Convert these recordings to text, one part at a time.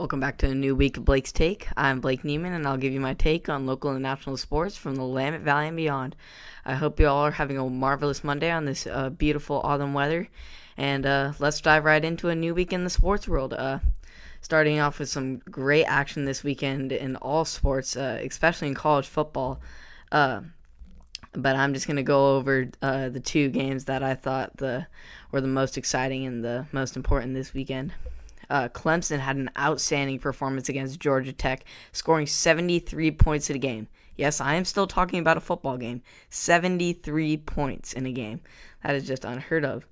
Welcome back to a new week of Blake's Take. I'm Blake Neiman, and I'll give you my take on local and national sports from the Willamette Valley and beyond. I hope you all are having a marvelous Monday on this uh, beautiful autumn weather, and uh, let's dive right into a new week in the sports world. Uh, starting off with some great action this weekend in all sports, uh, especially in college football. Uh, but I'm just going to go over uh, the two games that I thought the were the most exciting and the most important this weekend uh, Clemson had an outstanding performance against Georgia Tech, scoring 73 points in a game. Yes, I am still talking about a football game. 73 points in a game. That is just unheard of.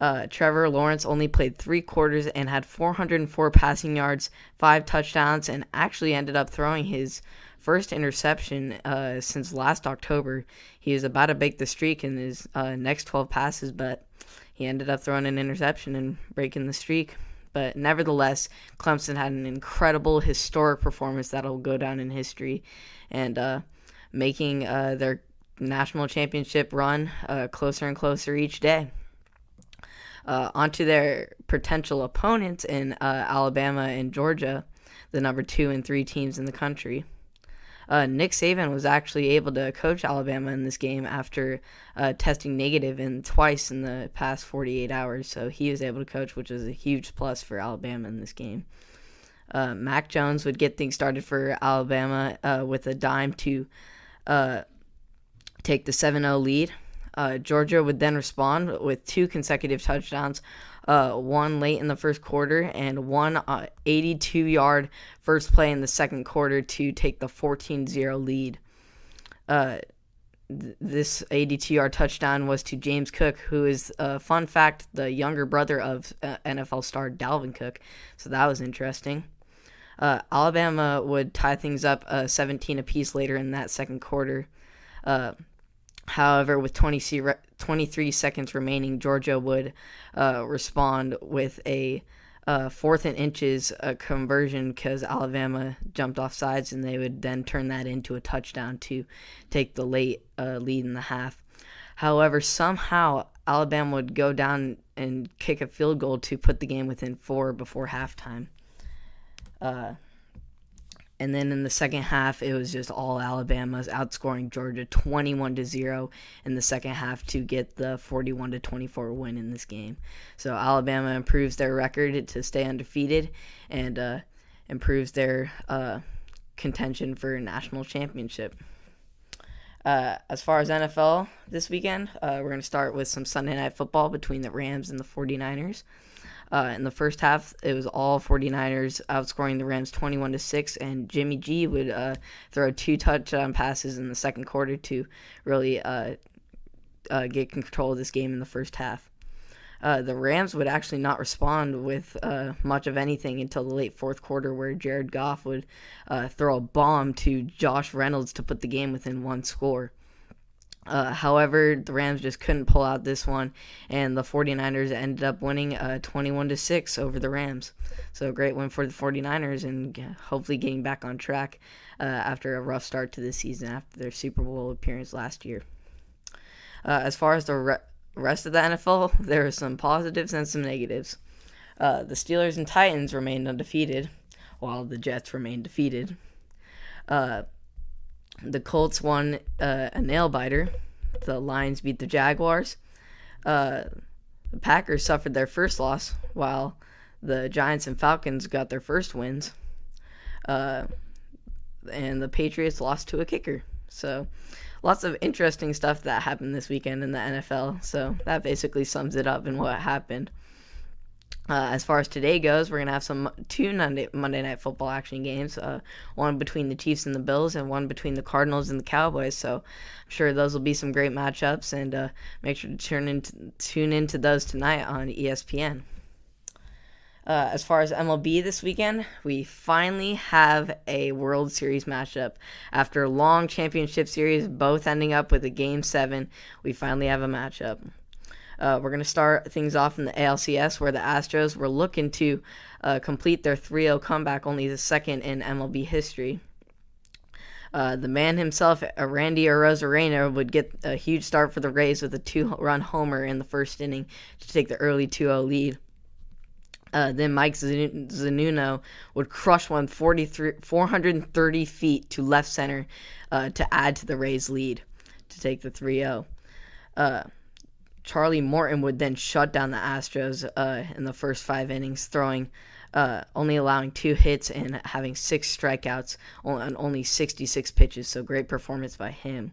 Uh, Trevor Lawrence only played three quarters and had 404 passing yards, five touchdowns, and actually ended up throwing his first interception uh, since last October. He was about to break the streak in his uh, next 12 passes, but he ended up throwing an interception and breaking the streak. But nevertheless, Clemson had an incredible historic performance that'll go down in history and uh, making uh, their national championship run uh, closer and closer each day. Uh, onto their potential opponents in uh, Alabama and Georgia, the number two and three teams in the country uh, Nick Saban was actually able to coach Alabama in this game after uh, testing negative in twice in the past 48 hours. So he was able to coach, which was a huge plus for Alabama in this game. Uh, Mac Jones would get things started for Alabama uh, with a dime to uh, take the 7 0 lead. Uh, Georgia would then respond with two consecutive touchdowns uh, one late in the first quarter and one uh, 82 yard first play in the second quarter to take the 14 0 lead. Uh, th- this 82 yard touchdown was to James Cook, who is, uh, fun fact, the younger brother of uh, NFL star Dalvin Cook. So that was interesting. Uh, Alabama would tie things up uh, 17 apiece later in that second quarter. Uh, However, with 20, 23 seconds remaining, Georgia would uh, respond with a uh, fourth and inches uh, conversion because Alabama jumped off sides, and they would then turn that into a touchdown to take the late uh, lead in the half. However, somehow Alabama would go down and kick a field goal to put the game within four before halftime. And then in the second half, it was just all Alabama's outscoring Georgia 21 to 0 in the second half to get the 41 to 24 win in this game. So Alabama improves their record to stay undefeated and uh, improves their uh, contention for national championship. Uh, as far as NFL this weekend, uh, we're going to start with some Sunday night football between the Rams and the 49ers. Uh, in the first half, it was all 49ers outscoring the Rams 21 to 6, and Jimmy G would uh, throw two touchdown passes in the second quarter to really uh, uh get control of this game in the first half. Uh, the Rams would actually not respond with uh, much of anything until the late fourth quarter, where Jared Goff would throw a bomb to Josh Reynolds to put the game within one score. Uh, however, the Rams just couldn't pull out this one, and the 49ers ended up winning uh, 21 to 6 over the Rams. So, a great win for the 49ers, and hopefully getting back on track uh, after a rough start to the season after their Super Bowl appearance last year. Uh, as far as the re- rest of the NFL, there are some positives and some negatives. Uh, the Steelers and Titans remained undefeated, while the Jets remained defeated. The Colts won uh, a nail biter. The Lions beat the Jaguars. Uh, the Packers suffered their first loss, while the Giants and Falcons got their first wins. Uh, and the Patriots lost to a kicker. So, lots of interesting stuff that happened this weekend in the NFL. So, that basically sums it up and what happened. Uh, as far as today goes, we're gonna have some two Monday, Monday night football action games. Uh, one between the Chiefs and the Bills, and one between the Cardinals and the Cowboys. So I'm sure those will be some great matchups, and uh, make sure to tune into tune into those tonight on ESPN. Uh, as far as MLB this weekend, we finally have a World Series matchup. After a long championship series, both ending up with a Game 7, we finally have a matchup. Uh, we're going to start things off in the ALCS where the Astros were looking to uh, complete their 3 0 comeback, only the second in MLB history. Uh, the man himself, uh, Randy Arozarena, would get a huge start for the Rays with a two run homer in the first inning to take the early 2 0 lead. Uh, then Mike Zunino would crush one 430 feet to left center uh, to add to the Rays' lead to take the 3 0. Charlie Morton would then shut down the Astros uh, in the first five innings, throwing uh, only allowing two hits and having six strikeouts on only 66 pitches. So great performance by him.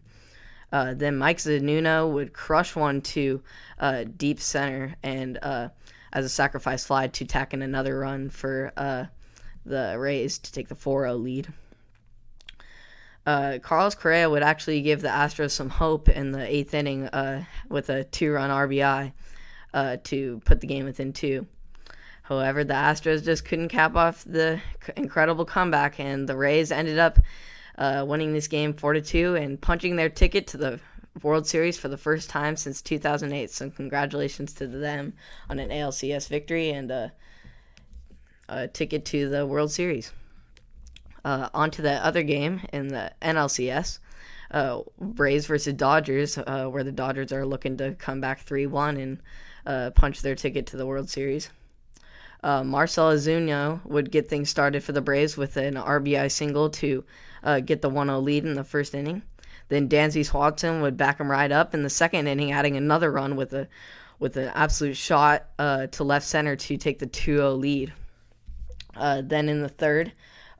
Uh, then Mike Zunino would crush one to uh, deep center and uh, as a sacrifice fly to tack in another run for uh, the Rays to take the 4-0 lead. Uh, Carlos Correa would actually give the Astros some hope in the eighth inning with a two-run RBI to put the game within two. However, the Astros just couldn't cap off the incredible comeback, and the Rays ended up uh, winning this game 4 to 2 and punching their ticket to the World Series for the first time since 2008. So, congratulations to them on an ALCS victory and a, a ticket to the World Series. Uh, on to the other game in the NLCS. Uh, Braves versus Dodgers, uh, where the Dodgers are looking to come back 3 1 and uh, punch their ticket to the World Series. Uh, Marcell Ozuna would get things started for the Braves with an RBI single to uh, get the 1-0 lead in the first inning. Then Dansby Swanson would back him right up in the second inning, adding another run with a with an absolute shot to left center to take the 2-0 lead. Uh, then in the third,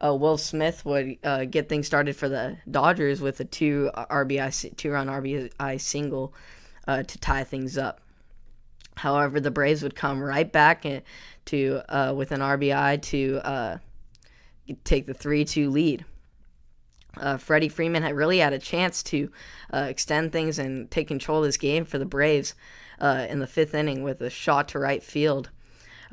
uh, Will Smith would uh, get things started for the Dodgers with a two RBI two run RBI single to tie things up. However, the Braves would come right back to uh, with an RBI to uh, take the three-two lead. Uh, Freddie Freeman had really had a chance to uh, extend things and take control of this game for the Braves uh, in the fifth inning with a shot to right field.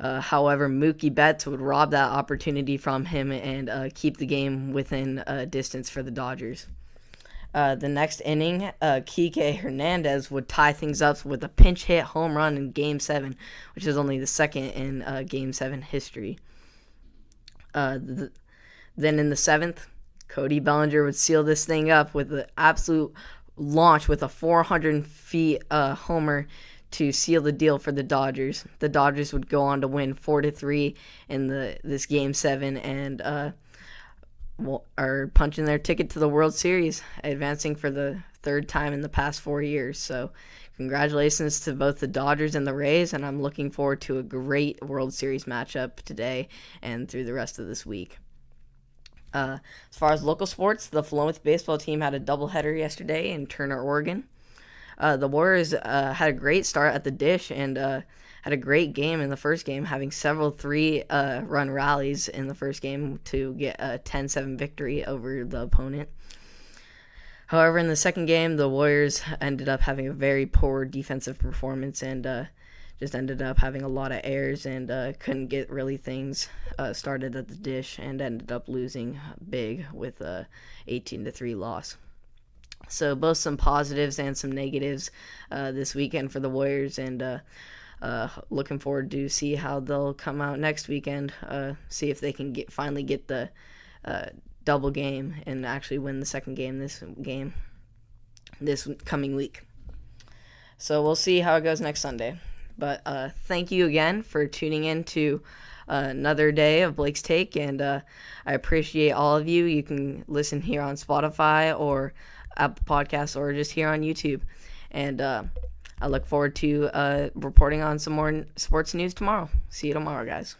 Uh, however, Mookie Betts would rob that opportunity from him and keep the game within distance for the Dodgers. Uh, the next inning, uh, Kike Hernandez would tie things up with a pinch hit home run in Game 7, which is only the second in uh, Game 7 history. Uh, the, then in the seventh, Cody Bellinger would seal this thing up with an absolute launch with a 400 feet uh, homer to seal the deal for the Dodgers. The Dodgers would go on to win 4 to 3 in the this Game 7 and uh, are punching their ticket to the World Series, advancing for the third time in the past four years. So, congratulations to both the Dodgers and the Rays, and I'm looking forward to a great World Series matchup today and through the rest of this week. Uh, as far as local sports, the Philomath baseball team had a doubleheader yesterday in Turner, Oregon. Uh, the Warriors uh, had a great start at the dish and uh, had a great game in the first game, having several three uh, run rallies in the first game to get a 10 7 victory over the opponent. However, in the second game, the Warriors ended up having a very poor defensive performance and uh, just ended up having a lot of errors and uh, couldn't get really things uh, started at the dish and ended up losing big with a 18 to 3 loss. So both some positives and some negatives uh, this weekend for the Warriors, and uh, uh, looking forward to see how they'll come out next weekend. Uh, see if they can get finally get the uh, double game and actually win the second game this game this coming week. So we'll see how it goes next Sunday. But uh, thank you again for tuning in to another day of Blake's Take, and uh, I appreciate all of you. You can listen here on Spotify or Apple Podcasts or just here on YouTube. And uh, I look forward to uh, reporting on some more sports news tomorrow. See you tomorrow, guys.